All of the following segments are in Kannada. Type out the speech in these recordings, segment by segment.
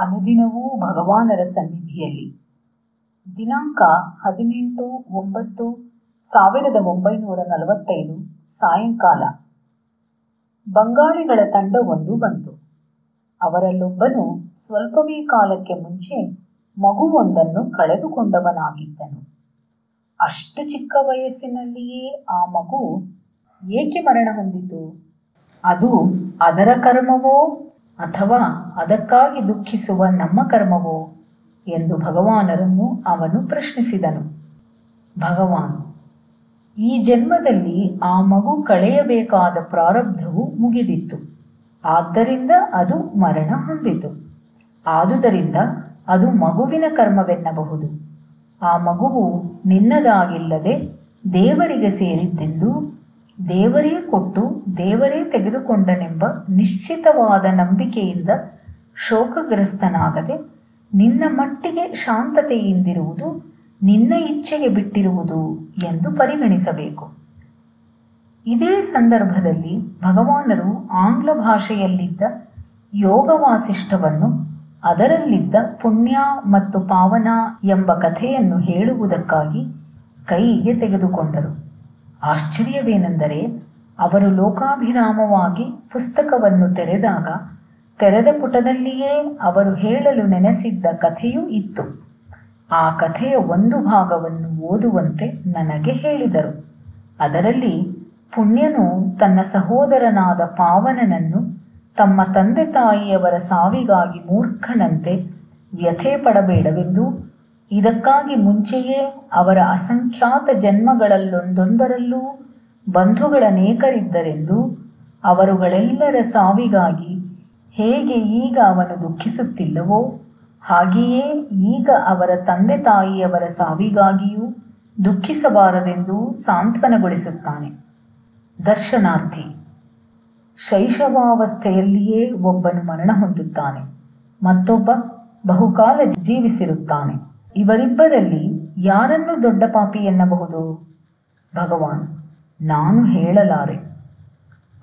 ಅನುದಿನವೂ ಭಗವಾನರ ಸನ್ನಿಧಿಯಲ್ಲಿ. ದಿನಾಂಕ ಹದಿನೆಂಟು ಒಂಬತ್ತು ಸಾವಿರದ ಒಂಬೈನೂರ ನಲವತ್ತೈದು, ಸಾಯಂಕಾಲ. ಬಂಗಾಳಿಗಳ ತಂಡವೊಂದು ಬಂತು. ಅವರಲ್ಲೊಬ್ಬನು ಸ್ವಲ್ಪವೇ ಕಾಲಕ್ಕೆ ಮುಂಚೆ ಮಗುವೊಂದನ್ನು ಕಳೆದುಕೊಂಡವನಾಗಿದ್ದನು. ಅಷ್ಟು ಚಿಕ್ಕ ವಯಸ್ಸಿನಲ್ಲಿಯೇ ಆ ಮಗು ಏಕೆ ಮರಣ ಹೊಂದಿತು? ಅದು ಅದರ ಕರ್ಮವೋ? ಅಥವಾ ಅದಕ್ಕಾಗಿ ದುಃಖಿಸುವ ನಮ್ಮ ಕರ್ಮವೋ ಎಂದು ಭಗವಾನರನ್ನು ಅವನು ಪ್ರಶ್ನಿಸಿದನು. ಭಗವಾನ್, ಈ ಜನ್ಮದಲ್ಲಿ ಆ ಮಗು ಕಳೆಯಬೇಕಾದ ಪ್ರಾರಬ್ಧವು ಮುಗಿದಿತ್ತು. ಆದ್ದರಿಂದ ಅದು ಮರಣ ಹೊಂದಿತು. ಆದುದರಿಂದ ಅದು ಮಗುವಿನ ಕರ್ಮವೆನ್ನಬಹುದು. ಆ ಮಗುವು ನಿನ್ನದಾಗಿಲ್ಲದೆ ದೇವರಿಗೆ ಸೇರಿದ್ದೆಂದು ದೇವರೇ ಕೊಟ್ಟು ದೇವರೇ ತೆಗೆದುಕೊಂಡನೆಂಬ ನಿಶ್ಚಿತವಾದ ನಂಬಿಕೆಯಿಂದ ಶೋಕಗ್ರಸ್ತನಾಗದೆ ನಿನ್ನ ಮಟ್ಟಿಗೆ ಶಾಂತತೆಯಿಂದಿರುವುದು ನಿನ್ನ ಇಚ್ಛೆಗೆ ಬಿಟ್ಟಿರುವುದು ಎಂದು ಪರಿಗಣಿಸಬೇಕು. ಇದೇ ಸಂದರ್ಭದಲ್ಲಿ ಭಗವಾನರು ಆಂಗ್ಲ ಭಾಷೆಯಲ್ಲಿದ್ದ ಯೋಗ ವಾಸಿಷ್ಠವನ್ನು ಅದರಲ್ಲಿದ್ದ ಪುಣ್ಯ ಮತ್ತು ಪಾವನ ಎಂಬ ಕಥೆಯನ್ನು ಹೇಳುವುದಕ್ಕಾಗಿ ಕೈಗೆ ತೆಗೆದುಕೊಂಡರು. ಆಶ್ಚರ್ಯವೇನೆಂದರೆ ಅವರು ಲೋಕಾಭಿರಾಮವಾಗಿ ಪುಸ್ತಕವನ್ನು ತೆರೆದಾಗ, ತೆರೆದ ಪುಟದಲ್ಲಿಯೇ ಅವರು ಹೇಳಲು ನೆನೆಸಿದ್ದ ಕಥೆಯೂ ಇತ್ತು. ಆ ಕಥೆಯ ಒಂದು ಭಾಗವನ್ನು ಓದುವಂತೆ ನನಗೆ ಹೇಳಿದರು. ಅದರಲ್ಲಿ ಪುಣ್ಯನು ತನ್ನ ಸಹೋದರನಾದ ಪಾವನನನ್ನು ತಮ್ಮ ತಂದೆ ತಾಯಿಯವರ ಸಾವಿಗಾಗಿ ಮೂರ್ಖನಂತೆ ವ್ಯಥೆ ಪಡಬೇಡವೆಂದು ಇದಕ್ಕಾಗಿ ಮುಂಚೆಯೇ ಅವರ ಅಸಂಖ್ಯಾತ ಜನ್ಮಗಳಲ್ಲೊಂದೊಂದರಲ್ಲೂ ಬಂಧುಗಳನೇಕರಿದ್ದರೆಂದು ಅವರುಗಳೆಲ್ಲರ ಸಾವಿಗಾಗಿ ಹೇಗೆ ಈಗ ಅವನು ದುಃಖಿಸುತ್ತಿಲ್ಲವೋ, ಹಾಗೆಯೇ ಈಗ ಅವರ ತಂದೆ ತಾಯಿಯವರ ಸಾವಿಗಾಗಿಯೂ ದುಃಖಿಸಬಾರದೆಂದು ಸಾಂತ್ವನಗೊಳಿಸುತ್ತಾನೆ. ದರ್ಶನಾರ್ಥಿ, ಶೈಶವಾವಸ್ಥೆಯಲ್ಲಿಯೇ ಒಬ್ಬನು ಮರಣ ಹೊಂದುತ್ತಾನೆ, ಮತ್ತೊಬ್ಬ ಬಹುಕಾಲ ಜೀವಿಸಿರುತ್ತಾನೆ. ಇವರಿಬ್ಬರಲ್ಲಿ ಯಾರನ್ನು ದೊಡ್ಡ ಪಾಪಿ ಎನ್ನಬಹುದು? ಭಗವಾನ್, ನಾನು ಹೇಳಲಾರೆ.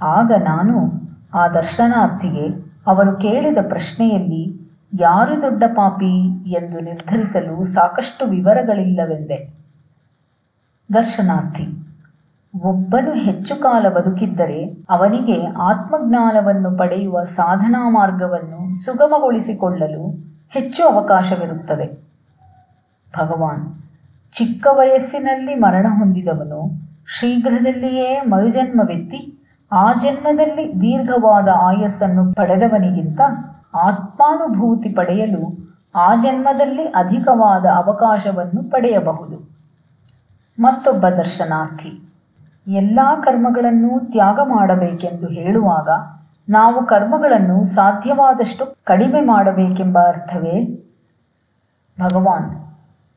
ಆಗ ನಾನು ಆ ದರ್ಶನಾರ್ಥಿಗೆ ಅವರು ಕೇಳಿದ ಪ್ರಶ್ನೆಯಲ್ಲಿ ಯಾರು ದೊಡ್ಡ ಪಾಪಿ ಎಂದು ನಿರ್ಧರಿಸಲು ಸಾಕಷ್ಟು ವಿವರಗಳಿಲ್ಲವೆಂದೆ. ದರ್ಶನಾರ್ಥಿ, ಒಬ್ಬನು ಹೆಚ್ಚು ಕಾಲ ಬದುಕಿದ್ದರೆ ಅವನಿಗೆ ಆತ್ಮಜ್ಞಾನವನ್ನು ಪಡೆಯುವ ಸಾಧನಾ ಮಾರ್ಗವನ್ನು ಸುಗಮಗೊಳಿಸಿಕೊಳ್ಳಲು ಹೆಚ್ಚು ಅವಕಾಶವಿರುತ್ತದೆ. ಭಗವಾನ್. ಚಿಕ್ಕ ವಯಸ್ಸಿನಲ್ಲಿ ಮರಣ ಹೊಂದಿದವನು, ಶೀಘ್ರದಲ್ಲಿಯೇ ಮರುಜನ್ಮವೆತ್ತಿ, ಆ ಜನ್ಮದಲ್ಲಿ ದೀರ್ಘವಾದ ಆಯಸ್ಸನ್ನು ಪಡೆದವನಿಗಿಂತ ಆತ್ಮಾನುಭೂತಿ ಪಡೆಯಲು ಆ ಜನ್ಮದಲ್ಲಿ ಅಧಿಕವಾದ ಅವಕಾಶವನ್ನು ಪಡೆಯಬಹುದು. ಮತ್ತೊಬ್ಬ ದರ್ಶನಾರ್ಥಿ, ಎಲ್ಲ ಕರ್ಮಗಳನ್ನು ತ್ಯಾಗ ಮಾಡಬೇಕೆಂದು ಹೇಳುವಾಗ ನಾವು ಕರ್ಮಗಳನ್ನು ಸಾಧ್ಯವಾದಷ್ಟು ಕಡಿಮೆ ಮಾಡಬೇಕೆಂಬ ಅರ್ಥವೇ? ಭಗವಾನ್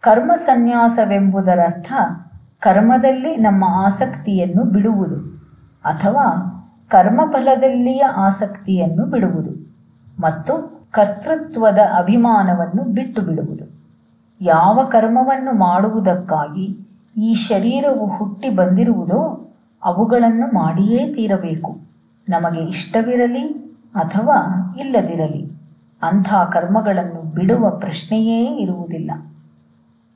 ಕರ್ಮ ಸನ್ಯಾಸವೆಂಬುದರರ್ಥ ಕರ್ಮದಲ್ಲಿ ನಮ್ಮ ಆಸಕ್ತಿಯನ್ನು ಬಿಡುವುದು ಅಥವಾ ಕರ್ಮಫಲದಲ್ಲಿಯ ಆಸಕ್ತಿಯನ್ನು ಬಿಡುವುದು ಮತ್ತು ಕರ್ತೃತ್ವದ ಅಭಿಮಾನವನ್ನು ಬಿಟ್ಟು ಬಿಡುವುದು ಯಾವ ಕರ್ಮವನ್ನು ಮಾಡುವುದಕ್ಕಾಗಿ ಈ ಶರೀರವು ಹುಟ್ಟಿ ಬಂದಿರುವುದೋ ಅವುಗಳನ್ನು ಮಾಡಿಯೇ ತೀರಬೇಕು. ನಮಗೆ ಇಷ್ಟವಿರಲಿ ಅಥವಾ ಇಲ್ಲದಿರಲಿ ಅಂಥ ಕರ್ಮಗಳನ್ನು ಬಿಡುವ ಪ್ರಶ್ನೆಯೇ ಇರುವುದಿಲ್ಲ.